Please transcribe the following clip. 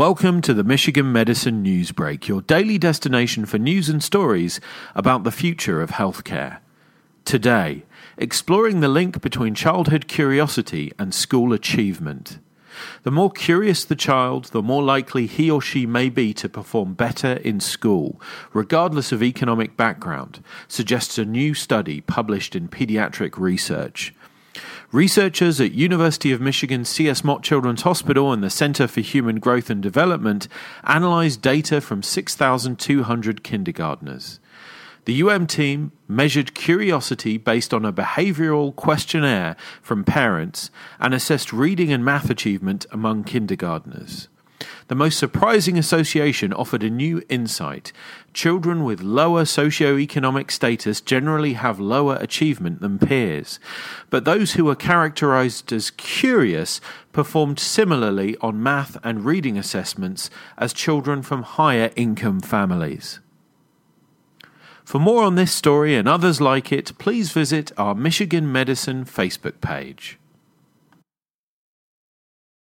Welcome to the Michigan Medicine News Break, your daily destination for news and stories about the future of healthcare. Today, exploring the link between childhood curiosity and school achievement. The more curious the child, the more likely he or she may be to perform better in school, regardless of economic background, suggests a new study published in Pediatric Research. Researchers at University of Michigan CS Mott Children's Hospital and the Center for Human Growth and Development analyzed data from 6,200 kindergartners. The UM team measured curiosity based on a behavioral questionnaire from parents and assessed reading and math achievement among kindergartners. The most surprising association offered a new insight. Children with lower socioeconomic status generally have lower achievement than peers, but those who were characterized as curious performed similarly on math and reading assessments as children from higher income families. For more on this story and others like it, please visit our Michigan Medicine Facebook page.